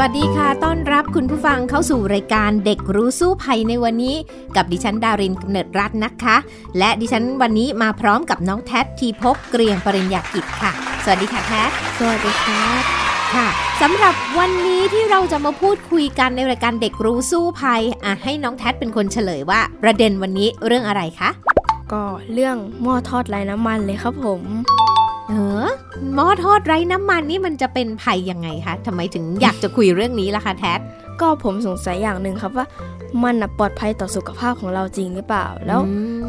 วัสดีค่ะ ต้อนรับคุณผู้ฟังเข้าสู่รายการเด็กรู้สู้ภัยในวันนี้ กับดิฉันดารินกเนิดรัตน์นะคะ และดิฉันวันนี้มาพร้อมกับน้องแท็ทีพกเกรียงปริญญากิจค่ะ สวัสดีค่ะแท็สวัสดีครับค่ะสำหรับวันนี้ที่เราจะมาพูดคุยกันในรายการเด็กรู้สู้ภัยอะให้น้องแท็เป็นคนเฉลยว่า ประเด็นวันนี้เรื่องอะไรคะ ก็เรื่องหม้อทอดไร้น้ำมันเลยครับผม เออหม้อทอดไร้น้ำมันนี่มันจะเป็นภัยยังไงคะทำไมถึงอยากจะคุยเรื่องนี้ล่ะคะแท็ก็ผมสงสัยอย่างหนึ่งครับว่ามันปลอดภัยต่อสุขภาพของเราจริงหรือเปล่า แล้ว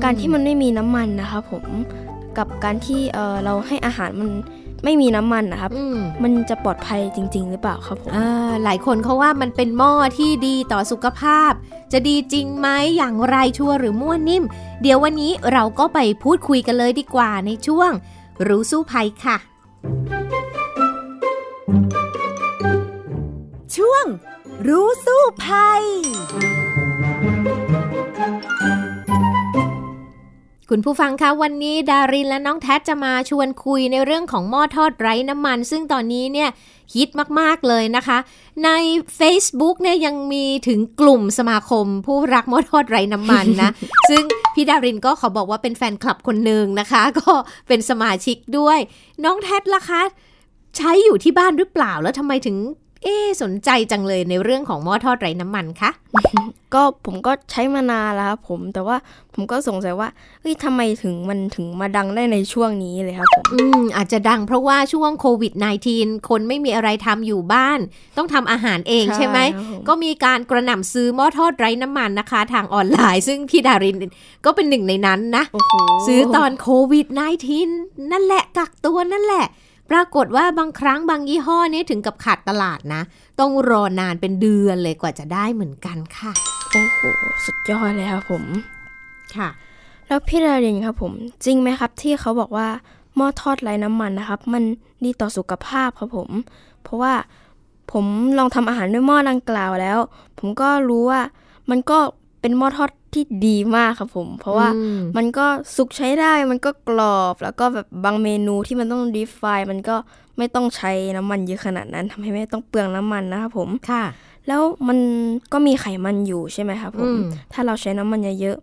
การที่มันไม่มีน้ำมันนะคะผมกับการที่เออเราให้อาหารมันไม่มีน้ำมันนะครับมมันจะปลอดภัยจริง ๆ หรือเปล่าครับผมหลายคนเขาว่ามันเป็นหม้อที่ดีต่อสุขภาพ จะดีจริงไหมอย่างไรชัวหรือมั่วนิ่ม เดี๋ยววันนี้เราก็ไปพูดคุยกันเลยดีกว่าในช่วง รู้สู้ภัยค่ะ ช่วง รู้สู้ภัย คุณผู้ฟังคะวันนี้ดารินและน้องแท็จะมาชวนคุยในเรื่องของหม้อทอดไร้น้ำมัน ซึ่งตอนนี้เนี่ยฮิตมาก ๆ เลยนะคะ ใน Facebook เนี่ยยังมีถึงกลุ่มสมาคม ผู้รักมอทอดไร้น้ำมันนะ ซึ่งพี่ดารินก็ขอบอกว่าเป็นแฟนคลับคนหนึ่งนะคะ ก็เป็นสมาชิกด้วย น้องแท็ล่ะคะ ใช้อยู่ที่บ้านหรือเปล่าแล้วทำไมถึง เอ๊สนใจจังเลยในเรื่องของหม้อทอดไร้น้ำมันคะก็ผมก็ใช้มานานแล้วครับผมแต่ว่าผมก็สงสัยว่าเฮ้ยทำไมถึงมันถึงมาดังได้ในช่วงนี้เลยครับผมอืมอาจจะดังเพราะว่าช่วงโควิด -19 คนไม่มีอะไรทำอยู่บ้าน ต้องทำอาหารเองใช่ไหม ก็มีการกระหน่ำซื้อหม้อทอดไร้น้ำมันนะคะ ทางออนไลน์ ซึ่งพี่ดารินก็เป็นหนึ่งในนั้นนะซื้อตอนโควิด -19 นั่นแหละกักตัวนั่นแหละ ปรากฏว่าบางครั้งบางยี่ห้อนี้ถึงกับขาดตลาดนะ ต้องรอนานเป็นเดือนเลยกว่าจะได้เหมือนกันค่ะ โอ้โห สุดยอดเลยครับผม ค่ะ แล้วพี่ดารินครับผม จริงไหมครับที่เขาบอกว่าหม้อทอดไร้น้ำมันนะครับ มันดีต่อสุขภาพครับผม เพราะว่าผมลองทำอาหารด้วยหม้อดังกล่าวแล้ว ผมก็รู้ว่ามันก็ เป็นหม้อทอดที่ดีมากครับผม เพราะว่ามันก็สุกใช้ได้มันก็กรอบแล้วก็แบบบางเมนูที่มันต้องดีฟายมันก็ไม่ต้องใช้น้ำมันเยอะขนาดนั้นทำให้ไม่ต้องเปลืองน้ำมันนะครับผมค่ะ แล้วมันก็มีไขมันอยู่ใช่ไหมครับผมถ้าเราใช้น้ำมันเยอะ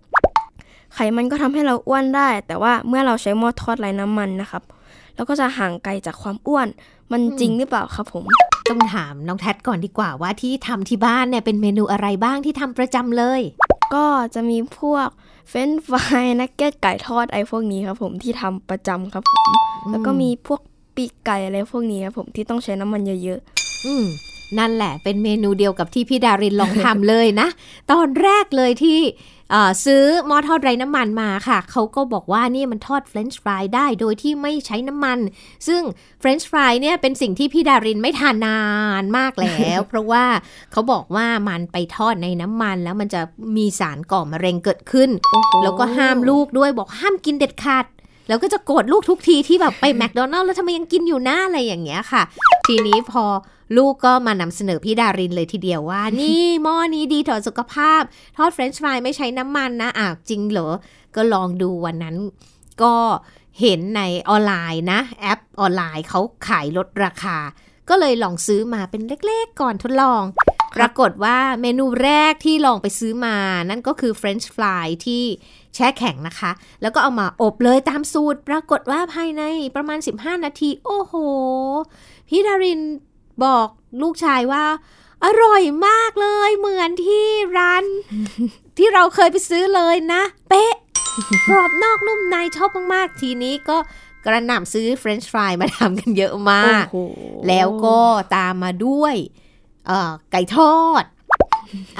ๆไขมันก็ทำให้เราอ้วนได้ แต่ว่าเมื่อเราใช้หม้อทอดไร้น้ำมันนะครับเราก็จะห่างไกลจากความอ้วน มันจริงหรือเปล่าครับผมต้องถามน้องแท็ก่อนดีกว่าว่าที่ทำที่บ้านเนี่ยเป็นเมนูอะไรบ้างที่ทำประจำเลย ก็จะมีพวกเฟรนช์ฟรายนักเก็ตไก่ทอดไอ้พวกนี้ครับผมที่ทำประจำครับผม แล้วก็มีพวกปีกไก่อะไรพวกนี้ครับผมที่ต้องใช้น้ำมันเยอะๆอืม นั่นแหละเป็นเมนูเดียวกับที่พี่ดารินลองทำเลยนะ ตอนแรกเลยที่ซื้อหม้อทอดไร้น้ำมันมาค่ะ เขาก็บอกว่านี่มันทอดเฟรนช์ฟรายได้โดยที่ไม่ใช้น้ำมัน ซึ่งเฟรนช์ฟรายเนี่ยเป็นสิ่งที่พี่ดารินไม่ทานนานมากแล้ว เพราะว่าเขาบอกว่ามันไปทอดในน้ำมัน แล้วมันจะมีสารก่อมะเร็งเกิดขึ้น แล้วก็ห้ามลูกด้วยบอกห้ามกินเด็ดขาด แล้วก็จะโกรธลูกทุกทีที่แบบไปแมคโดนัลล์แล้วทำไมยังกินอยู่น่ะอะไรอย่างเงี้ยค่ะ ทีนี้พอลูกก็มานำเสนอพี่ดารินเลยทีเดียวว่า นี่หม้อนี้ดีต่อสุขภาพ ทอดเฟรนช์ฟรายไม่ใช้น้ำมันนะอะจริงเหรอ ก็ลองดูวันนั้นก็เห็นในออนไลน์นะ แอปออนไลน์เขาขายลดราคา ก็เลยลองซื้อมาเป็นเล็กๆก่อนทดลอง ปรากฏว่าเมนูแรกที่ลองไปซื้อมา นั่นก็คือเฟรนช์ฟรายที่แช่แข็งนะคะ แล้วก็เอามาอบเลยตามสูตร ปรากฏว่าภายในประมาณ 15 นาที โอ้โห พี่ดารินบอกลูกชายว่า อร่อยมากเลย เหมือนที่ร้าน ที่เราเคยไปซื้อเลยนะ เป๊ะกรอบนอกนุ่มในชอบมากๆ ทีนี้ก็กระหน่ำซื้อเฟรนช์ฟรายมาทำกันเยอะมาก แล้วก็ตามมาด้วย ไก่ทอด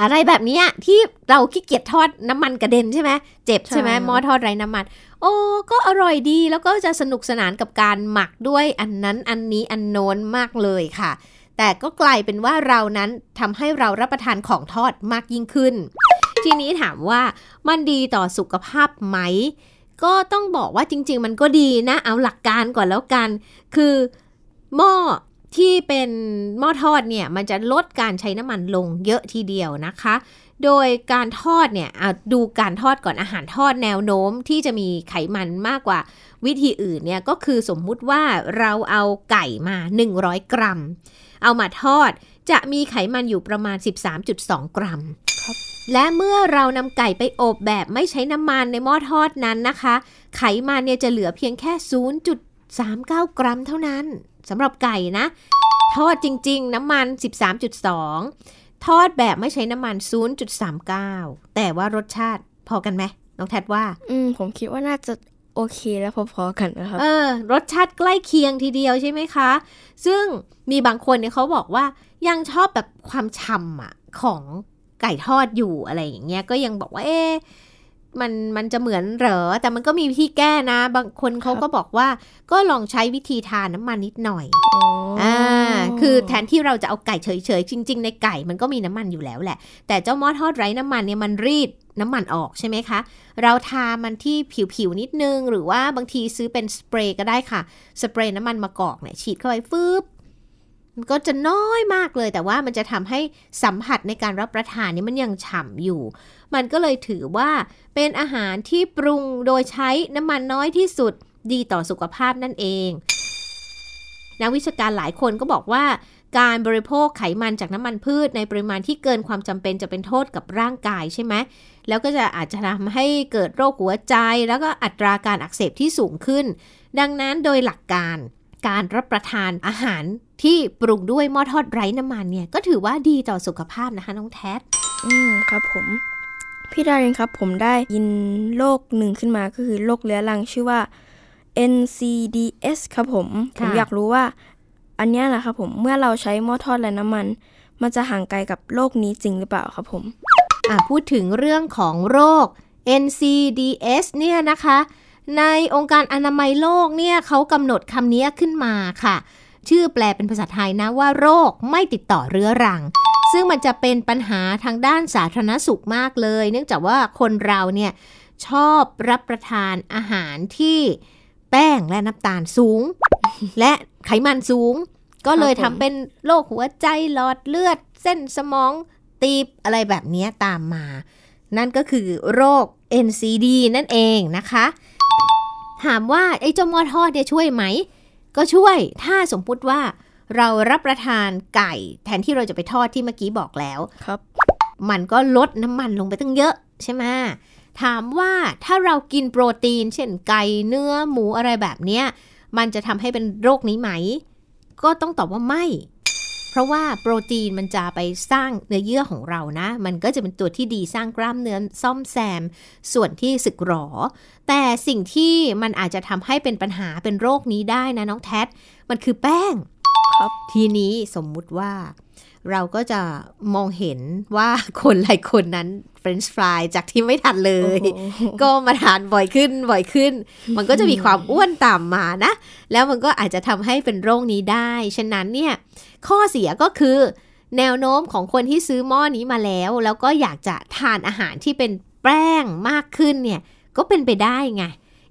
อะไรแบบนี้ที่เราขี้เกียจทอดน้ำมันกระเด็นใช่ไหมเจ็บใช่ไหมมอทอดไร้น้ำมัน โอ้ก็อร่อยดีแล้วก็จะสนุกสนานกับการหมักด้วยอันนั้นอันนี้อันโน้นมากเลยค่ะ แต่ก็กลายเป็นว่าเรานั้นทำให้เรารับประทานของทอดมากยิ่งขึ้น ทีนี้ถามว่ามันดีต่อสุขภาพไหมก็ต้องบอกว่าจริง ๆ มันก็ดีนะ เอาหลักการก่อนแล้วกัน คือหม้อ ที่เป็นหม้อทอดเนี่ยมันจะลดการใช้น้ำมันลงเยอะทีเดียวนะคะ โดยการทอดเนี่ยดูการทอดก่อนอาหารทอดแนวโน้มที่จะมีไขมันมากกว่าวิธีอื่นเนี่ยก็คือสมมุติว่าเราเอาไก่มา 100 กรัม เอามาทอดจะมีไขมันอยู่ประมาณ 13.2 กรัมและเมื่อเรานำไก่ไปอบแบบไม่ใช้น้ำมันในหม้อทอดนั้นนะคะ ไขมันเนี่ยจะเหลือเพียงแค่ 0.39 กรัมเท่านั้น สำหรับไก่นะ ทอดจริง ๆ น้ำมัน 13.2 ทอดแบบไม่ใช้น้ำมัน 0.39 แต่ว่ารสชาติพอกันไหมน้องแทดว่า อืม ผมคิดว่าน่าจะโอเคแล้วพอๆกันนะครับ เออ รสชาติใกล้เคียงทีเดียวใช่ไหมคะ ซึ่งมีบางคนเนี่ยเขาบอกว่ายังชอบแบบความฉ่ำอะของไก่ทอดอยู่อะไรอย่างเงี้ย ก็ยังบอกว่าเอ๊ะ มันมันจะเหมือนเหรอ แต่มันก็มีวิธีแก้นะ บางคนเขาก็บอกว่า ก็ลองใช้วิธีทาน้ำมันนิดหน่อยอ่าคือแทนที่เราจะเอาไก่เฉยๆ จริง ๆ ในไก่มันก็มีน้ำมันอยู่แล้วแหละ แต่เจ้าหม้อทอดไร้น้ำมันเนี่ยมันรีดน้ำมันออกใช่ไหมคะ เราทามันที่ผิวๆนิดนึง หรือว่าบางทีซื้อเป็นสเปรย์ก็ได้ค่ะ สเปรย์น้ำมันมะกอกเนี่ยฉีดเข้าไปฟืบมัน ก็จะน้อยมากเลย แต่ว่ามันจะทำให้สัมผัสในการรับประทานนี่มันยังฉ่ำอยู่ มันก็เลยถือว่าเป็นอาหารที่ปรุงโดยใช้น้ำมันน้อยที่สุดดีต่อสุขภาพนั่นเองนักวิชาการหลายคนก็บอกว่า การบริโภคไขมันจากน้ำมันพืชในปริมาณที่เกินความจำเป็นจะเป็นโทษกับร่างกายใช่ไหม แล้วก็จะอาจจะทำให้เกิดโรคหัวใจ แล้วก็อัตราการอักเสบที่สูงขึ้น ดังนั้นโดยหลักการ การรับประทานอาหารที่ปรุงด้วยหม้อทอดไร้น้ำมันเนี่ย ก็ถือว่าดีต่อสุขภาพนะคะน้องแท็ดอืมครับผม พี่ดารินครับ ผมได้ยินโรคหนึ่งขึ้นมาก็คือโรคเรื้อรังชื่อว่า NCDS ครับผม ผมอยากรู้ว่า อันเนี้ยแหละครับผมเมื่อเราใช้หม้อทอดและน้ำมัน มันจะห่างไกลกับโรคนี้จริงหรือเปล่าครับผมอะพูดถึงเรื่องของโรค NCDS เนี่ยนะคะ ในองค์การอนามัยโลกเนี่ยเขากำหนดคำนี้ขึ้นมาค่ะ ชื่อแปลเป็นภาษาไทยนะว่าโรคไม่ติดต่อเรื้อรัง ซึ่งมันจะเป็นปัญหาทางด้านสาธารณสุขมากเลย เนื่องจากว่าคนเราเนี่ยชอบรับประทานอาหารที่แป้งและน้ำตาลสูง และไขมันสูง ก็เลยทำเป็นโรคหัวใจหลอดเลือด เส้นสมองตีบอะไรแบบนี้ตามมา นั่นก็คือโรค NCD นั่นเองนะคะ ถามว่าไอ้เจ้าหม้อทอดเนี่ยช่วยไหม ก็ช่วยถ้าสมมุติว่าเรารับประทานไก่แทนที่เราจะไปทอดที่เมื่อกี้บอกแล้วครับ มันก็ลดน้ำมันลงไปตั้งเยอะใช่ไหมถามว่าถ้าเรากินโปรตีน เช่นไก่เนื้อหมูอะไรแบบเนี้ยมันจะทำให้เป็นโรคนี้ไหม ก็ต้องตอบว่าไม่ เพราะว่าโปรตีนมันจะไปสร้างเนื้อเยื่อของเรานะ มันก็จะเป็นตัวที่ดีสร้างกล้ามเนื้อซ่อมแซม ส่วนที่สึกหรอ แต่สิ่งที่มันอาจจะทำให้เป็นปัญหาเป็นโรคนี้ได้นะน้องแท็มันคือแป้งครับทีนี้สมมุติว่าเราก็จะมองเห็นว่าคนหลายคนนั้นเฟ รนช์ฟรายจากที่ไม่ทันเลยโอ้โหก็มาทานบ่อยขึ้นบ่อยขึ้น มันก็จะมีความอ้วนตามมานะ แล้วมันก็อาจจะทำให้เป็นโรคนี้ได้ ฉะนั้นเนี่ย ข้อเสียก็คือ แนวโน้มของคนที่ซื้อหม้อนี้มาแล้ว แล้วก็อยากจะทานอาหารที่เป็นแป้งมากขึ้นเนี่ย ก็เป็นไปได้ไง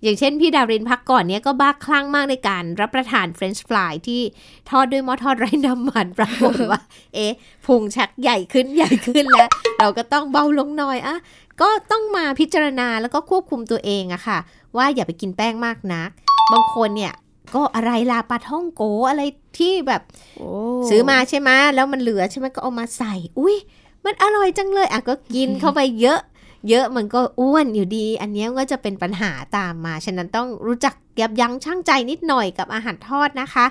อย่างเช่นพี่ดารินพักก่อนเนี้ยก็บ้าคลั่งมากในการรับประทานเฟรนช์ฟรายที่ทอดด้วยหม้อทอดไร้น้ำมันปรากฏว่า เอ๊ะพุงชักใหญ่ขึ้นใหญ่ขึ้นแล้ว เราก็ต้องเบาลงหน่อยอะก็ต้องมาพิจารณาแล้วก็ควบคุมตัวเองอะค่ะ ว่าอย่าไปกินแป้งมากนัก บางคนเนี่ยก็อะไรลาปลาท่องโกอะไรที่แบบโอ้ซื้อมาใช่ไหมแล้วมันเหลือใช่ไหมก็เอามาใส่ อุ้ยมันอร่อยจังเลยอะก็กินเข้าไปเยอะ เยอะมันก็อ้วนอยู่ดี อันนี้ก็จะเป็นปัญหาตามมา ฉะนั้นต้องรู้จักยับยั้งชั่งใจนิดหน่อยกับอาหารทอดนะคะ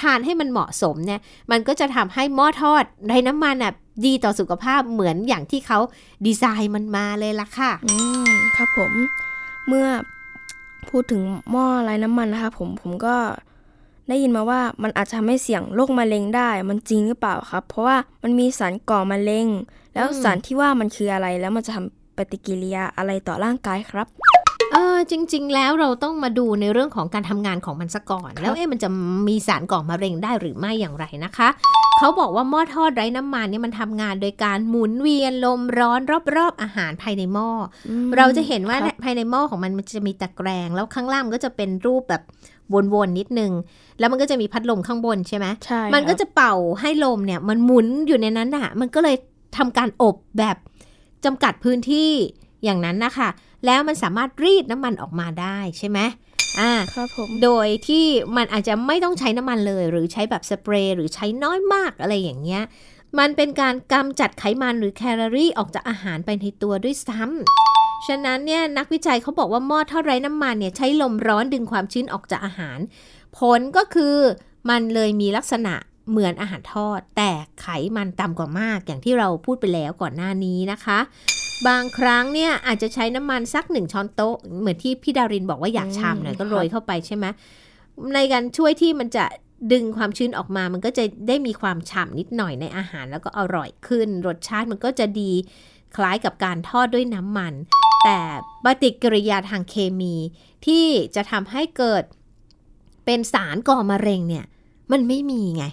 ทานให้มันเหมาะสมเนี่ย มันก็จะทำให้หม้อทอดไร้น้ำมันอะดีต่อสุขภาพเหมือนอย่างที่เขาดีไซน์มันมาเลยล่ะค่ะ อืมครับผม เมื่อพูดถึงหม้อไร้น้ำมันนะครับผมผมก็ได้ยินมาว่ามันอาจจะทำให้เสี่ยงโรคมะเร็งได้ มันจริงหรือเปล่าครับ เพราะว่ามันมีสารก่อมะเร็ง แล้วสารที่ว่ามันคืออะไรแล้วมันจะทำ ปฏิกิริยาอะไรต่อร่างกายครับ เออจริง ๆ แล้วเราต้องมาดูในเรื่องของการทำงานของมันซะก่อน แล้วเอ๊ะมันจะมีสารก่อมะเร็งได้หรือไม่อย่างไรนะคะเขาบอกว่าหม้อทอดไร้น้ำมันเนี่ยมันทำงานโดยการหมุนเวียนลมร้อนรอบๆอาหารภายในหม้ออืมเราจะเห็นว่าครับภายในหม้อของมันมันจะมีตะแกรงแล้วข้างล่างมันก็จะเป็นรูปแบบวนๆนิดนึง แล้วมันก็จะมีพัดลมข้างบนใช่ไหมใช่มันก็ครับจะเป่าให้ลมเนี่ย มันหมุนอยู่ในนั้นอะมันก็เลยทำการอบแบบ จำกัดพื้นที่อย่างนั้นนะคะ แล้วมันสามารถรีดน้ำมันออกมาได้ใช่ไหมอ่าครับผมโดยที่มันอาจจะไม่ต้องใช้น้ำมันเลย หรือใช้แบบสเปรย์หรือใช้น้อยมากอะไรอย่างเงี้ย มันเป็นการกำจัดไขมันหรือแคลอรี่ออกจากอาหารไปในตัวด้วยซ้ำฉะนั้นเนี่ยนักวิจัยเขาบอกว่าหม้อทอดไร้น้ำมันเนี่ยใช้ลมร้อนดึงความชื้นออกจากอาหาร ผลก็คือมันเลยมีลักษณะ เหมือนอาหารทอด แต่ไขมันต่ำกว่ามากอย่างที่เราพูดไปแล้วก่อนหน้านี้นะคะ บางครั้งเนี่ยอาจจะใช้น้ำมันสักหนึ่งช้อนโต๊ะ เหมือนที่พี่ดารินบอกว่าอยากชามหน่อยก็โรยเข้าไปใช่ไหมในการช่วยที่มันจะดึงความชื้นออกมา มันก็จะได้มีความฉ่ำนิดหน่อยในอาหารแล้วก็อร่อยขึ้น รสชาติมันก็จะดีคล้ายกับการทอดด้วยน้ำมัน แต่ปฏิกิริยาทางเคมีที่จะทำให้เกิดเป็นสารก่อมะเร็งเนี่ย มันไม่มีไง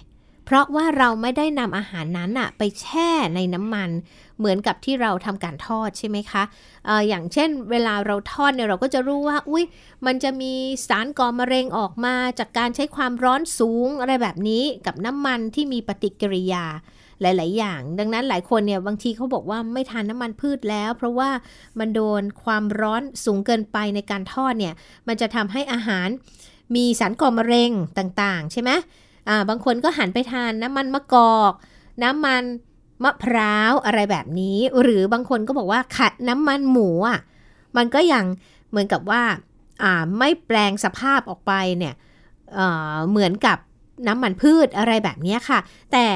เพราะว่าเราไม่ได้นำอาหารนั้นอะไปแช่ในน้ำมัน เหมือนกับที่เราทำการทอดใช่ไหมคะอออย่างเช่น เวลาเราทอดเนี่ยเราก็จะรู้ว่า อุ้ยมันจะมีสารก่อมะเร็งออกมา จากการใช้ความร้อนสูงอะไรแบบนี้กับน้ำมันที่มีปฏิกิริยาหลาย ๆ อย่าง ดังนั้นหลายคนเนี่ยบางทีเขาบอกว่าไม่ทานน้ำมันพืชแล้ว เพราะว่ามันโดนความร้อนสูงเกินไปในการทอดเนี่ย มันจะทำให้อาหารมีสารก่อมะเร็งต่าง ๆ ใช่ไหม อ่าบางคนก็หันไปทานน้ำมันมะกอก น้ำมันมะพร้าวอะไรแบบนี้ หรือบางคนก็บอกว่าขัดน้ำมันหมูอะมันก็ยังเหมือนกับว่าอ่าไม่แปลงสภาพออกไปเนี่ยเอ่อเหมือนกับน้ำมันพืชอะไรแบบนี้ค่ะ แต่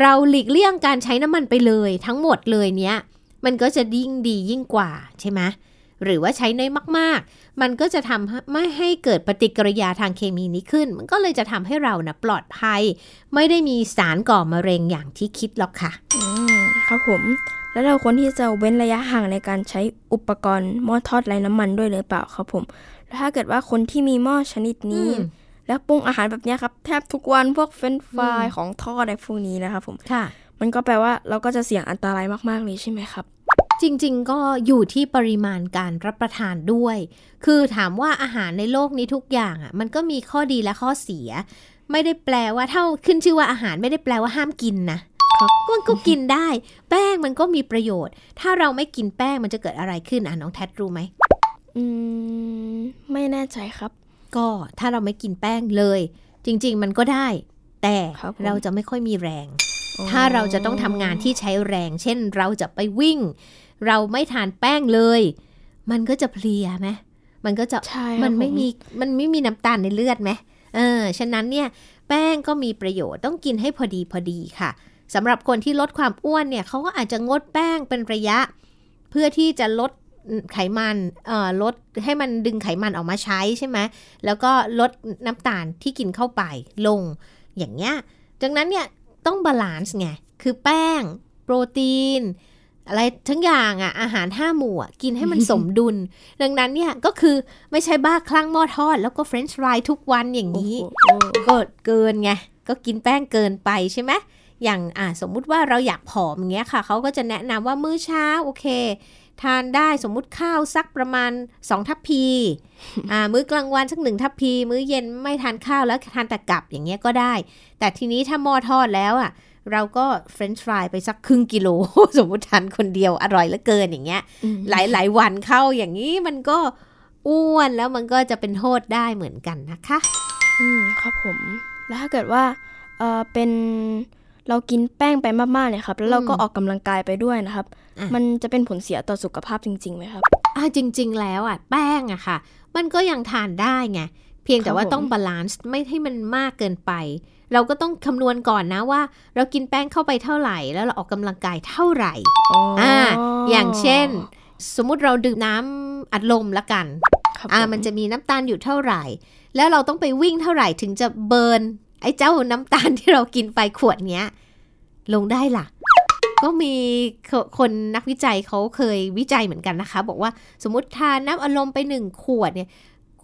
เราหลีกเลี่ยงการใช้น้ำมันไปเลยทั้งหมดเลยเนี้ยมันก็จะยิ่งดียิ่งกว่าใช่ไหม หรือว่าใช้น้อยมาก ๆ มันก็จะทำให้ไม่ให้เกิดปฏิกิริยาทางเคมีนี้ขึ้น มันก็เลยจะทำให้เรานะปลอดภัย ไม่ได้มีสารก่อมะเร็งอย่างที่คิดหรอกค่ะอืมครับผมแล้วเราควรที่จะเว้นระยะห่างในการใช้อุปกรณ์หม้อทอดไร้น้ำมันด้วยหรือเปล่าครับผมแล้วถ้าเกิดว่าคนที่มีหม้อชนิดนี้อืมแล้วปรุงอาหารแบบเนี้ยครับ แทบทุกวันพวกเฟรนช์ฟรายอืมของทอดอะไรพวกนี้นะครับผมค่ะ มันก็แปลว่าเราก็จะเสี่ยงอันตรายมากๆเลยใช่ไหมครับ จริง ๆ ก็อยู่ที่ปริมาณการรับประทานด้วย คือถามว่าอาหารในโลกนี้ทุกอย่างอะ มันก็มีข้อดีและข้อเสีย ไม่ได้แปลว่าเท่าขึ้นชื่อว่าอาหารไม่ได้แปลว่าห้ามกินนะครับมันก็กินได้ แป้งมันก็มีประโยชน์ ถ้าเราไม่กินแป้งมันจะเกิดอะไรขึ้นอะน้องแทดรู้ไหมอืมไม่แน่ใจครับ ก็ถ้าเราไม่กินแป้งเลย จริง ๆ มันก็ได้ แต่ครับผมเราจะไม่ค่อยมีแรงอ๋อถ้าเราจะต้องทำงานที่ใช้แรง เช่น เราจะไปวิ่ง เราไม่ทานแป้งเลย มันก็จะเพลียไหมมันก็จะใช่ครับมันไม่ผมีมันไม่มีน้ำตาลในเลือดไหมเออฉะนั้นเนี่ยแป้งก็มีประโยชน์ต้องกินให้พอดีพอดีค่ะสำหรับคนที่ลดความอ้วนเนี่ยเขาก็อาจจะงดแป้งเป็นระยะ เพื่อที่จะลดไขมันเอ่อลดให้มันดึงไขมันออกมาใช้ใช่ไหมแล้วก็ลดน้ำตาลที่กินเข้าไปลงอย่างเงี้ยดังนั้นเนี่ยต้อง balance ไง คือแป้ง โปรตีน อะไรทั้งอย่างอะอาหารห้าหมู่อะกินให้มันสมดุล ดังนั้นเนี่ยก็คือไม่ใช่บ้าคลั่งหม้อทอด แล้วก็เฟรนช์ฟรายทุกวันอย่างโอ้นี้โหก็เกินไงก็กินแป้งเกินไปใช่ไหมอย่างอ่าสมมุติว่าเราอยากผอมอย่างเงี้ยค่ะเขาก็จะแนะนำว่ามื้อเช้าโอเค ทานได้สมมุติข้าวสักประมาณ 2 ทัพพีอ่ามื้อกลางวันสักหนึ่งทัพพี มื้อเย็นไม่ทานข้าวแล้วทานแต่กับอย่างเงี้ยก็ได้ แต่ทีนี้ถ้าหม้อทอดแล้วอะ เราก็เฟรนช์ฟรายไปสักครึ่งกิโล สมมติทานคนเดียวอร่อยเหลือเกินอย่างเงี้ยอืมหลายหลายๆวันเข้าอย่างนี้มันก็อ้วนแล้วมันก็จะเป็นโทษได้เหมือนกันนะคะ อืมครับผม แล้วถ้าเกิดว่าเออเป็นเรากินแป้งไปมากๆเนี่ยครับ แล้วเราก็อืมออกกำลังกายไปด้วยนะครับอะมันจะเป็นผลเสียต่อสุขภาพจริงๆไหมครับอ่าจริง ๆ แล้วอะแป้งอะค่ะ มันก็ยังทานได้ไงเพียงแต่ว่าครับผมต้อง balance ไม่ให้มันมากเกินไป เราก็ต้องคำนวณก่อนนะว่า เรากินแป้งเข้าไปเท่าไหร่ แล้วเราออกกำลังกายเท่าไหร่อ่าอย่างเช่น สมมุติเราดื่มน้ำอัดลมละกันครับอ่าผมันจะมีน้ำตาลอยู่เท่าไหร่ แล้วเราต้องไปวิ่งเท่าไหร่ถึงจะเบิร์นไอ้เจ้าน้ำตาลที่เรากินไปขวดเนี้ย ลงได้ล่ะ ก็มีคนนักวิจัยเขาเคยวิจัยเหมือนกันนะคะ บอกว่าสมมติทานน้ำอารมณ์ไปหนึ่งขวดเนี่ย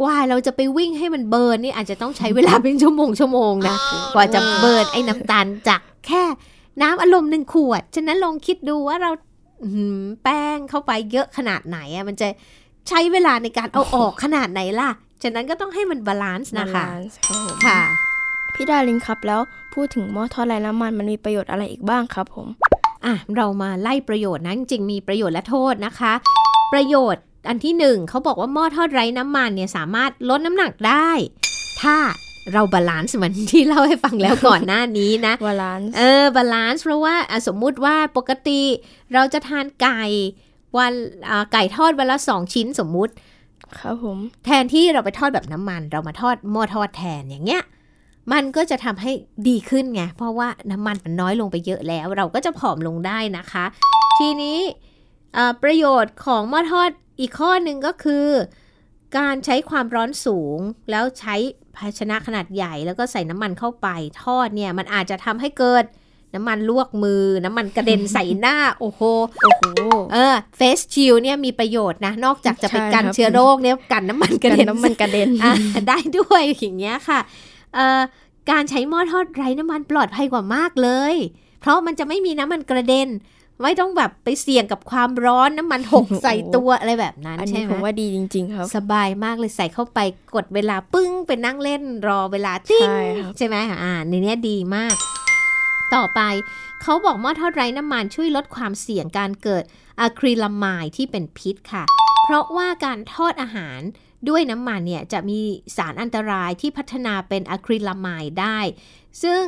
กว่าเราจะไปวิ่งให้มันเบิร์นนี่อาจจะต้องใช้เวลาเป็นชั่วโมงชั่วโมงนะกว่าจะเบิร์นไอ้น้ำตาลจากแค่น้ำอารมณ์หนึ่งขวด ฉะนั้นลองคิดดูว่าเราแป้งเข้าไปเยอะขนาดไหนอะมันจะใช้เวลาในการเอาออกขนาดไหนล่ะ ฉะนั้นก็ต้องให้มัน balance นะคะค่ะ พี่ดารินครับแล้วพูดถึงหม้อทอดไร้น้ำมันมันมีประโยชน์อะไรอีกบ้างครับผม อะเรามาไล่ประโยชน์นะจริงๆมีประโยชน์และโทษนะคะ ประโยชน์ อันที่หนึ่งเขาบอกว่าหม้อทอดไร้น้ำมันเนี่ยสามารถลดน้ำหนักได้ ถ้าเรา balance เหมือนที่เล่าให้ฟังแล้วก่อนหน้านี้นะ balance เออ balance เพราะว่าสมมุติว่าปกติเราจะทานไก่วันไก่ทอดวันละสองชิ้นสมมุติ ครับผมแทนที่เราไปทอดแบบน้ำมัน เรามาทอดหม้อทอดแทนอย่างเงี้ยมันก็จะทำให้ดีขึ้นไง เพราะว่าน้ำมันมันน้อยลงไปเยอะแล้ว เราก็จะผอมลงได้นะคะ ทีนี้ประโยชน์ของหม้อทอด อีกข้อหนึ่งก็คือ การใช้ความร้อนสูง แล้วใช้ภาชนะขนาดใหญ่ แล้วก็ใส่น้ำมันเข้าไปทอดเนี่ยมันอาจจะทำให้เกิดน้ำมันลวกมือ น้ำมันกระเด็นใส่หน้า โอ้โหโอ้โหเออเฟสชิลเนี่ยมีประโยชน์นะ นอกจากจะไปกันเชื้อโรคเนี่ยกันน้ำมันกระเด็นน้ำมันกระเด็นได้ด้วยอย่างเงี้ยค่ะเอ่อการใช้หม้อทอดไร้น้ำมันปลอดภัยกว่ามากเลย เพราะมันจะไม่มีน้ำมันกระเด็น ไม่ต้องแบบไปเสี่ยงกับความร้อนน้ำมันหกใส่ตัวอะไรแบบนั้นใช่ไหมผมว่าดีจริง ๆ ครับ สบายมากเลยใส่เข้าไปกดเวลาปึ้งไปนั่งเล่นรอเวลาติ้งใช่ไหมอ่าในนี้ดีมาก ต่อไปเขาบอกหม้อทอดไร้น้ำมันช่วยลดความเสี่ยงการเกิดอะคริลามายที่เป็นพิษค่ะ เพราะว่าการทอดอาหาร ด้วยน้ำมันเนี่ยจะมีสารอันตรายที่พัฒนาเป็นอะคริลามายได้ ซึ่ง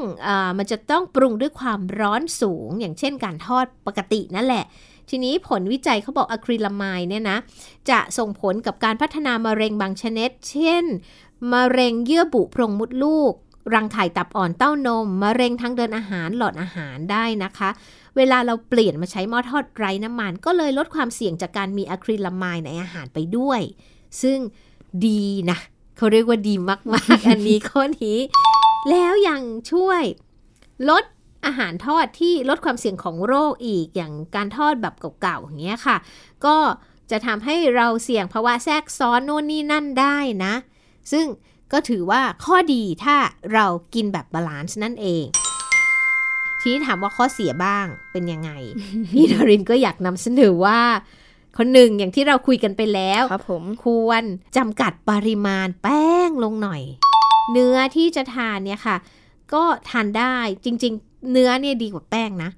มันจะต้องปรุงด้วยความร้อนสูง อย่างเช่นการทอดปกตินั่นแหละ ทีนี้ผลวิจัยเขาบอกอะคริลามายเนี่ยนะจะส่งผลกับการพัฒนามะเร็งบางชนิด เช่น มะเร็งเยื่อบุโพรงมดลูก รังไข่ตับอ่อนเต้านม มะเร็งทางเดินอาหารหลอดอาหารได้นะคะ เวลาเราเปลี่ยนมาใช้หม้อทอดไร้น้ำมัน ก็เลยลดความเสี่ยงจากการมีอะคริลามายในอาหารไปด้วยซึ่ง ดีนะเขาเรียกว่าดีมากๆ อันนี้ข้อนี้ แล้วยังช่วยลดอาหารทอดที่ลดความเสี่ยงของโรคอีกอย่างการทอดแบบเก่าๆอย่างเงี้ยค่ะ ก็จะทำให้เราเสี่ยงภาวะแทรกซ้อนโน่นนี่นั่นได้นะ ซึ่งก็ถือว่าข้อดีถ้าเรากินแบบบาลานซ์นั่นเองทีนี้ถามว่าข้อเสียบ้างเป็นยังไง พี่ดารินก็อยากนำเสนอว่า คนหนึ่งอย่างที่เราคุยกันไปแล้วครับผมควรจำกัดปริมาณแป้งลงหน่อย เนื้อที่จะทานเนี่ยค่ะ ก็ทานได้จริง ๆ เนื้อเนี่ยดีกว่าแป้งนะ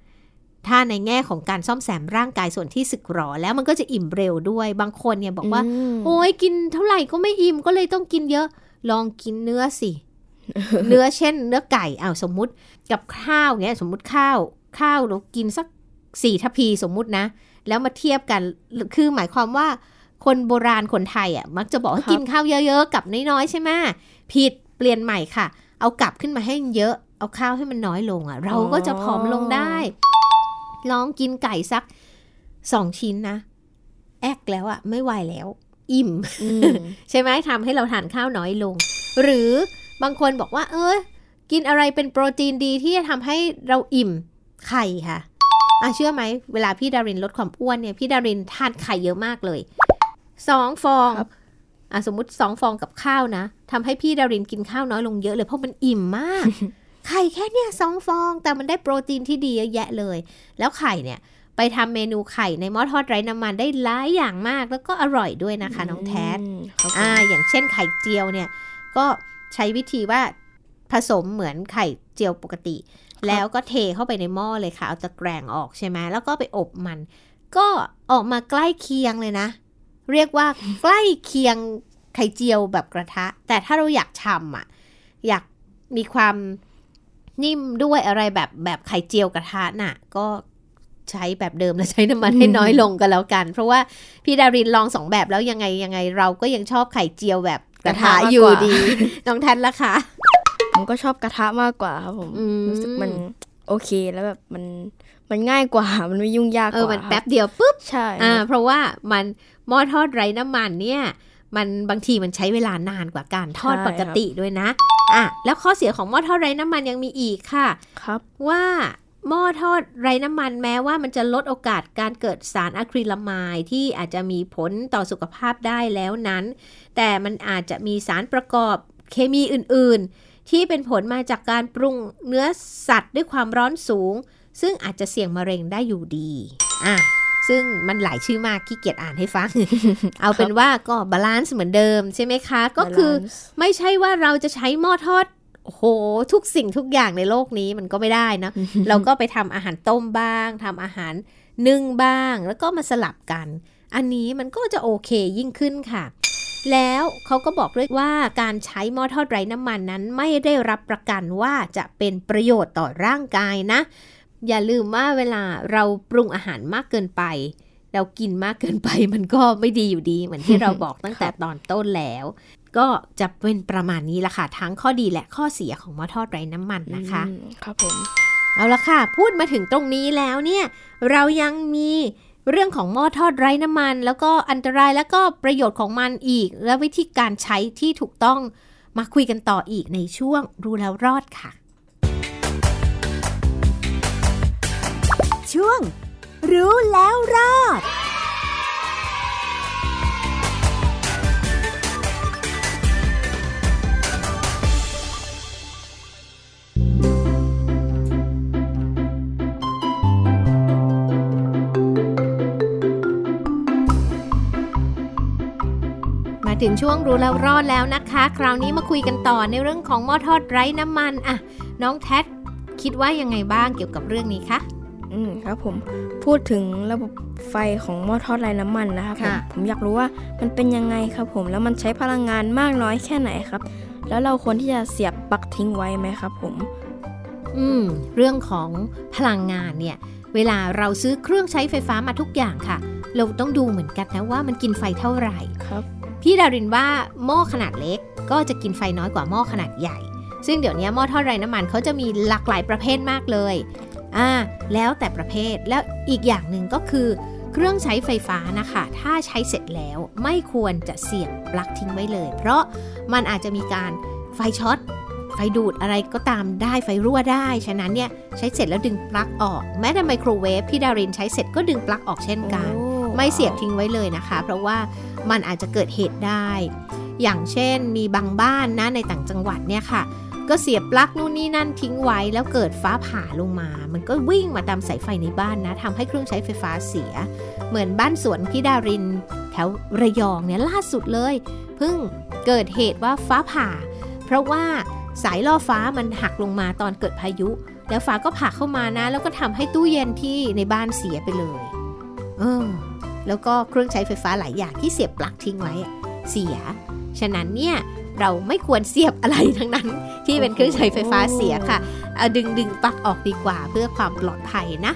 ถ้าในแง่ของการซ่อมแซมร่างกายส่วนที่สึกหรอแล้วมันก็จะอิ่มเร็วด้วยบางคนเนี่ยบอกว่า โอ้ยกินเท่าไหร่ก็ไม่อิ่มก็เลยต้องกินเยอะ ลองกินเนื้อสิเนื้อเช่น เนื้อไก่อ้าวสมมุติกับข้าวเงี้ยสมมุติข้าวข้าวเรากินสักสี่ทัพพีสมมุตินะ แล้วมาเทียบกัน คือหมายความว่าคนโบราณคนไทยอะมักจะบอกให้กินข้าวเยอะๆกับน้อยๆใช่ไหมผิดเปลี่ยนใหม่ค่ะ เอากลับขึ้นมาให้เยอะเอาข้าวให้มันน้อยลงอะ เราก็จะผอมลงได้ ลองกินไก่สักสองชิ้นนะ แอกแล้วอะ ไม่ไหวแล้ว อิ่มใช่ไหมทำให้เราทานข้าวน้อยลง หรือบางคนบอกว่า เออกินอะไรเป็นโปรตีนดีที่จะทำให้เราอิ่มไข่ค่ะ อะเชื่อไหมเวลาพี่ดารินลดความอ้วนเนี่ยพี่ดารินทานไข่เยอะมากเลยสองฟองอะสมมุติสองฟองกับข้าวนะทำให้พี่ดารินกินข้าวน้อยลงเยอะเลยเพราะมันอิ่มมาก ไข่แค่เนี่ยสองฟอง แต่มันได้โปรตีนที่ดีเยอะแยะเลย แล้วไข่เนี่ย ไปทำเมนูไข่ในหม้อทอดไร้น้ำมันได้หลายอย่างมากแล้วก็อร่อยด้วยนะคะ น้องแท็อ่า อย่างเช่นไข่เจียวเนี่ย ก็ใช้วิธีว่าผสมเหมือนไข่เจียวปกติ แล้วก็เทเข้าไปในหม้อเลยค่ะ เอาตะแกรงออกใช่ไหมแล้วก็ไปอบมัน ก็ออกมาใกล้เคียงเลยนะ เรียกว่าใกล้เคียงไข่เจียวแบบกระทะ แต่ถ้าเราอยากทำอะ อยากมีความนิ่มด้วยอะไรแบบแบบไข่เจียวกระทะน่ะ ก็ใช้แบบเดิมแล้วใช้น้ำมันให้น้อยลงก็แล้วกัน เพราะว่าพี่ดารินลองสองแบบแล้วยังไงยังไงเราก็ยังชอบไข่เจียวแบบกระทะอยู่ดี น้องแทนละคะ ผมก็ชอบกระทะมากกว่าครับผมรู้สึกมันโอเคแล้วแบบมันมันง่ายกว่ามันไม่ยุ่งยากกว่าเออมันแป๊บเดียวปุ๊บใช่อ่าเพราะว่ามันหม้อทอดไร้น้ำมันเนี่ยมันบางทีมันใช้เวลานานกว่าการทอดปกติด้วยนะอะแล้วข้อเสียของหม้อทอดไร้น้ำมันยังมีอีกค่ะ ครับ ว่าหม้อทอดไร้น้ำมันแม้ว่ามันจะลดโอกาสการเกิดสารอะคริลามายที่อาจจะมีผลต่อสุขภาพได้แล้วนั้น แต่มันอาจจะมีสารประกอบเคมีอื่นๆ ที่เป็นผลมาจากการปรุงเนื้อสัตว์ด้วยความร้อนสูง ซึ่งอาจจะเสี่ยงมะเร็งได้อยู่ดีอะซึ่งมันหลายชื่อมากขี้เกียจอ่านให้ฟัง เอาเป็นว่าก็บาลานซ์เหมือนเดิมใช่ไหมคะ ก็คือ Balance ไม่ใช่ว่าเราจะใช้หม้อทอดโอ้โห ทุกสิ่งทุกอย่างในโลกนี้มันก็ไม่ได้นะ เราก็ไปทำอาหารต้มบ้างทำอาหารนึ่งบ้าง แล้วก็มาสลับกัน อันนี้มันก็จะโอเคยิ่งขึ้นค่ะ แล้วเขาก็บอกด้วยว่าการใช้หม้อทอดไร้น้ำมันนั้นไม่ได้รับประกันว่าจะเป็นประโยชน์ต่อร่างกายนะ อย่าลืมว่าเวลาเราปรุงอาหารมากเกินไป เรากินมากเกินไปมันก็ไม่ดีอยู่ดี เหมือนที่เราบอกตั้งแต่ตอนต้นแล้ว ก็จะเป็นประมาณนี้ละค่ะ ทั้งข้อดีและข้อเสียของหม้อทอดไร้น้ำมันนะคะอืมครับผมเอาละค่ะ พูดมาถึงตรงนี้แล้วเนี่ย เรายังมี เรื่องของหม้อทอดไร้น้ำมัน แล้วก็อันตรายแล้วก็ประโยชน์ของมันอีก และวิธีการใช้ที่ถูกต้องมาคุยกันต่ออีกในช่วงรู้แล้วรอดค่ะ ช่วง รู้แล้วรอด ถึงช่วงรู้แล้วรอดแล้วนะคะ คราวนี้มาคุยกันต่อในเรื่องของหม้อทอดไร้น้ำมันอะน้องแท็คิดว่ายังไงบ้างเกี่ยวกับเรื่องนี้คะอืมครับผมพูดถึงระบบไฟของหม้อทอดไร้น้ำมันนะครับผมค่ะผมอยากรู้ว่ามันเป็นยังไงครับผมแล้วมันใช้พลังงานมากน้อยแค่ไหนครับ แล้วเราควรที่จะเสียบปลั๊กทิ้งไว้ไหมครับผม อืม เรื่องของพลังงานเนี่ย เวลาเราซื้อเครื่องใช้ไฟฟ้ามาทุกอย่างค่ะ เราต้องดูเหมือนกันนะว่ามันกินไฟเท่าไหร่ครับ พี่ดารินว่าหม้อขนาดเล็ก ก็จะกินไฟน้อยกว่าหม้อขนาดใหญ่ ซึ่งเดี๋ยวนี้หม้อทอดไร้น้ำมันเขาจะมีหลากหลายประเภทมากเลยอ่าแล้วแต่ประเภทแล้วอีกอย่างหนึ่งก็คือ เครื่องใช้ไฟฟ้านะคะ ถ้าใช้เสร็จแล้วไม่ควรจะเสียบปลั๊กทิ้งไว้เลย เพราะมันอาจจะมีการไฟช็อตไฟดูดอะไรก็ตามได้ไฟรั่วได้ ฉะนั้นเนี่ยใช้เสร็จแล้วดึงปลั๊กออก แม้แต่ไมโครเวฟพี่ดารินใช้เสร็จก็ดึงปลั๊กออกเช่นกันโอ้ไม่เสียบทิ้งไว้เลยนะคะ เพราะว่า มันอาจจะเกิดเหตุได้ อย่างเช่นมีบางบ้านนะในต่างจังหวัดเนี่ยค่ะ ก็เสียบปลั๊กนู่นนี่นั่นทิ้งไว้แล้วเกิดฟ้าผ่าลงมา มันก็วิ่งมาตามสายไฟในบ้านนะทำให้เครื่องใช้ไฟฟ้าเสีย เหมือนบ้านสวนพี่ดาริน แถวระยองเนี่ยล่าสุดเลย เพิ่งเกิดเหตุว่าฟ้าผ่า เพราะว่าสายล่อฟ้ามันหักลงมาตอนเกิดพายุ แล้วฟ้าก็ผ่าเข้ามานะ แล้วก็ทำให้ตู้เย็นที่ในบ้านเสียไปเลย เออ แล้วก็เครื่องใช้ไฟฟ้าหลายอย่างที่เสียบปลั๊กทิ้งไว้อะเสีย ฉะนั้นเนี่ยเราไม่ควรเสียบอะไรทั้งนั้น ที่เป็นเครื่องใช้ไฟฟ้าเสียค่ะเอาดึงดึงปลั๊กออกดีกว่าเพื่อความปลอดภัยนะ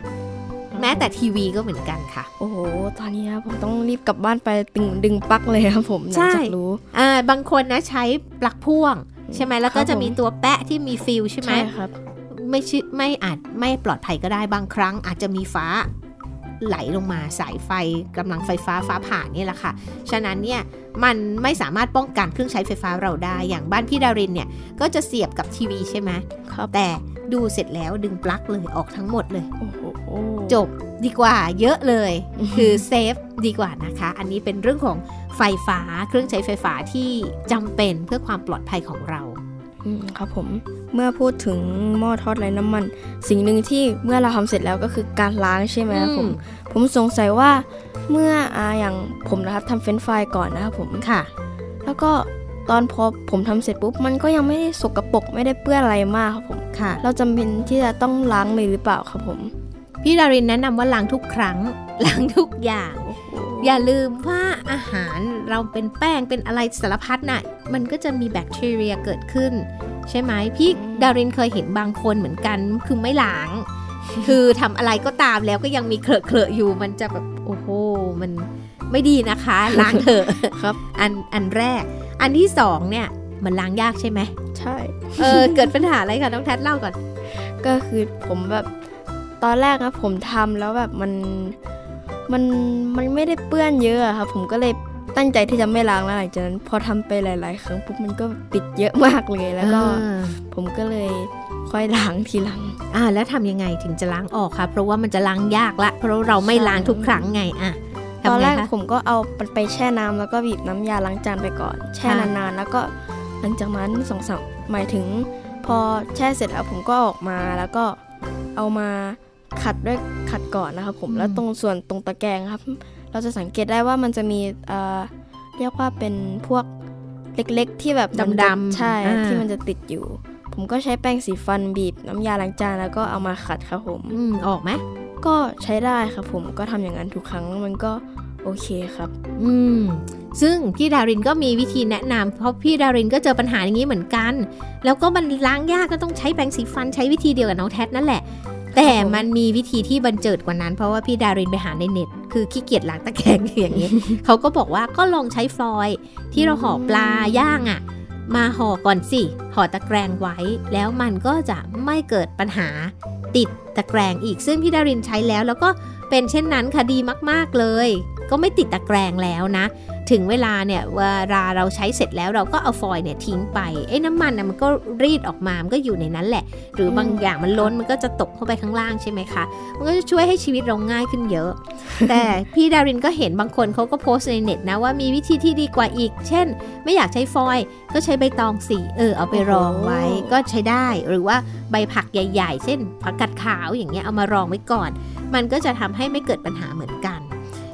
แม้แต่ทีวีก็เหมือนกันค่ะ โอ้โหตอนนี้นะผมต้องรีบกลับบ้านไปดึงดึงปลั๊กเลยครับผมหลังจากรู้อ่าบางคนนะใช้ปลั๊กพ่วง ใช่ไหมแล้วก็ครับจะมีผมตัวแปะที่มีฟิลใช่ไหมใช่ครับไม่ชิไม่อาจไม่ปลอดภัยก็ได้บางครั้งอาจจะมีฟ้า ไหลลงมาสายไฟกำลังไฟฟ้าฟ้าผ่าเนี่ยแหละค่ะ ฉะนั้นเนี่ยมันไม่สามารถป้องกันเครื่องใช้ไฟฟ้าเราได้ อย่างบ้านพี่ดารินเนี่ยก็จะเสียบกับทีวีใช่ไหมครับแต่ดูเสร็จแล้วดึงปลั๊กเลยออกทั้งหมดเลยโอ้โหจบดีกว่าเยอะเลย คือเซฟดีกว่านะคะ อันนี้เป็นเรื่องของไฟฟ้าเครื่องใช้ไฟฟ้าที่จำเป็นเพื่อความปลอดภัยของเราอืมครับผม เมื่อพูดถึงหม้อทอดไร้น้ำมัน สิ่งหนึ่งที่เมื่อเราทำเสร็จแล้วก็คือการล้างใช่ไหมครับผมอืมผมสงสัยว่าเมื่ออาอย่างผมนะครับทำเฟรนช์ฟรายก่อนนะครับผมค่ะ แล้วก็ตอนพอผมทำเสร็จปุ๊บมันก็ยังไม่ได้สกปรกไม่ได้เปื้อนอะไรมากครับผมค่ะ เราจำเป็นที่จะต้องล้างเลยหรือเปล่าครับผม พี่ดารินแนะนำว่าล้างทุกครั้งล้างทุกอย่าง อย่าลืมว่าอาหารเราเป็นแป้งเป็นอะไรสารพัดน่ะมันก็จะมีแบคทีเรียเกิดขึ้น ใช่ไหมพี่อืมดารินเคยเห็นบางคนเหมือนกัน คือไม่ล้าง คือทำอะไรก็ตามแล้วก็ยังมีเคลอะเคลอะๆอยู่มันจะแบบโอ้โหมันไม่ดีนะคะล้างเถอะครับอันอันแรก อันที่สองเนี่ยมันล้างยากใช่ไหมใช่เออเกิดปัญหาอะไรคะน้องแทดเล่าก่อน ก็คือผมแบบตอนแรกนะผมทำแล้วแบบมันมันมันไม่ได้เปื้อนเยอะอะครับ ผมก็เลย ตั้งใจที่จะไม่ล้างแล้วหลังจากนั้นพอทำไปหลาย ๆ ครั้งปุ๊บมันก็ปิดเยอะมากเลยแล้วก็ผมก็เลยค่อยล้างทีหลัง อ่า แล้วทำยังไงถึงจะล้างออกคะเพราะว่ามันจะล้างยากละ เพราะเราไม่ล้างทุกครั้งไงอะตอนแรกทำไงคะผมก็เอามันไปแช่น้ำแล้วก็บีบน้ำยาล้างจานไปก่อน แช่ค่ะนานๆแล้วก็หลังจากนั้นสองสามหมายถึง พอแช่เสร็จแล้วผมก็ออกมาแล้วก็เอามาขัดด้วยขัดก่อนนะครับผมแล้วตรงส่วนตรงตะแกรงครับ เราจะสังเกตได้ว่ามันจะมีเอ่อเรียกว่าเป็นพวกเล็กๆ ที่แบบมันจะดำๆใช่อ่าที่มันจะติดอยู่ ผมก็ใช้แป้งสีฟันบีบ น้ำยาล้างจานแล้วก็เอามาขัดครับผมอืมออกไหมก็ใช้ได้ครับผมก็ทำอย่างนั้นทุกครั้งมันก็โอเคครับ อืม ซึ่งพี่ดารินก็มีวิธีแนะนำเพราะพี่ดารินก็เจอปัญหาอย่างนี้เหมือนกัน แล้วก็มันล้างยากก็ต้องใช้แปรงสีฟันใช้วิธีเดียวกับน้องแท็นั่นแหละ แต่มันมีวิธีที่บันเจิดกว่านั้น เพราะว่าพี่ดารินไปหาในเน็ต คือขี้เกียจล้างตะแกรงอย่างนี้ เขาก็บอกว่าก็ลองใช้ฟลอยด์ที่เราห่อปลาย่างอะ่ะ มาห่อก่อนสิห่อตะแกรงไว้ แล้วมันก็จะไม่เกิดปัญหาติดตะแกรงอีกซึ่งพี่ดารินใช้แล้ว แล้วก็เป็นเช่นนั้นค่ะดีมาก ๆเลย ก็ไม่ติดตะแกรงแล้วนะ ถึงเวลาเนี่ยเวลาเราใช้เสร็จแล้วเราก็เอาฟอยล์เนี่ยทิ้งไปไอ้น้ำมันนะมันก็รีดออกมามันก็อยู่ในนั้นแหละ หรือบางอย่างมันล้นมันก็จะตกเข้าไปข้างล่างใช่ไหมคะมันก็จะช่วยให้ชีวิตเราง่ายขึ้นเยอะ แต่พี่ดารินก็เห็นบางคนเขาก็โพสต์ในเน็ตนะว่ามีวิธีที่ดีกว่าอีก เช่น ไม่อยากใช้ฟอยล์ก็ใช้ใบตองสีเออเอาไปรองไว้ก็ใช้ได้หรือว่าใบผักใหญ่ๆ เช่นผักกัดขาวอย่างเงี้ยเอามารองไว้ก่อน มันก็จะทำให้ไม่เกิดปัญหาเหมือนกัน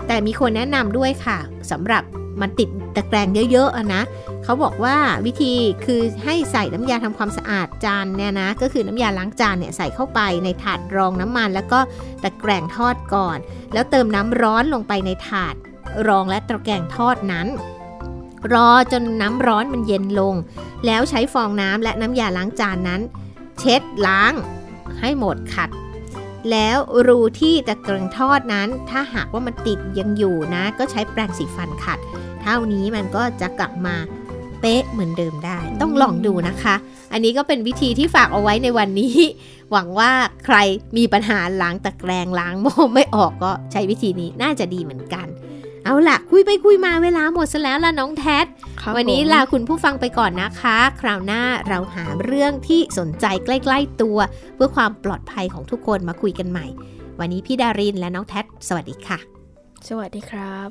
แต่มีคนแนะนำด้วยค่ะสำหรับ มันติดตะแกรงเยอะๆนะเขาบอกว่าวิธีคือให้ใส่น้ำยาทำความสะอาดจานเนี่ยนะก็คือน้ำยาล้างจานเนี่ยใส่เข้าไปในถาดรองน้ำมัน แล้วก็ตะแกรงทอดก่อน แล้วเติมน้ำร้อนลงไปในถาดรองและตะแกรงทอดนั้น รอจนน้ำร้อนมันเย็นลง แล้วใช้ฟองน้ำและน้ำยาล้างจานนั้น เช็ดล้างให้หมดขัด แล้วรูที่ตะแกรงทอดนั้น ถ้าหากว่ามันติดยังอยู่นะ ก็ใช้แปรงสีฟันขัด เท่านี้มันก็จะกลับมาเป๊ะเหมือนเดิมได้ ต้องลองดูนะคะ อันนี้ก็เป็นวิธีที่ฝากเอาไว้ในวันนี้ หวังว่าใครมีปัญหาล้างตะแกรงล้างโมไม่ออกก็ใช้วิธีนี้น่าจะดีเหมือนกัน เอาล่ะ คุยไปคุยมาเวลาหมดซะแล้วล่ะน้องแท็ดครับวันนี้ผมลาคุณผู้ฟังไปก่อนนะคะ คราวหน้าเราหาเรื่องที่สนใจใกล้ ๆ ตัว เพื่อความปลอดภัยของทุกคนมาคุยกันใหม่ วันนี้พี่ดารินและน้องแท็ดสวัสดีค่ะ สวัสดีครับ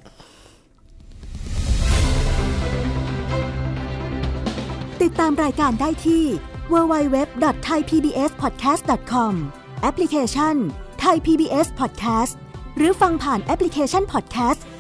ติดตามรายการได้ที่ www.thaipbspodcast.com แอปพลิเคชัน Thai PBS Podcast หรือฟังผ่านแอปพลิเคชัน Podcast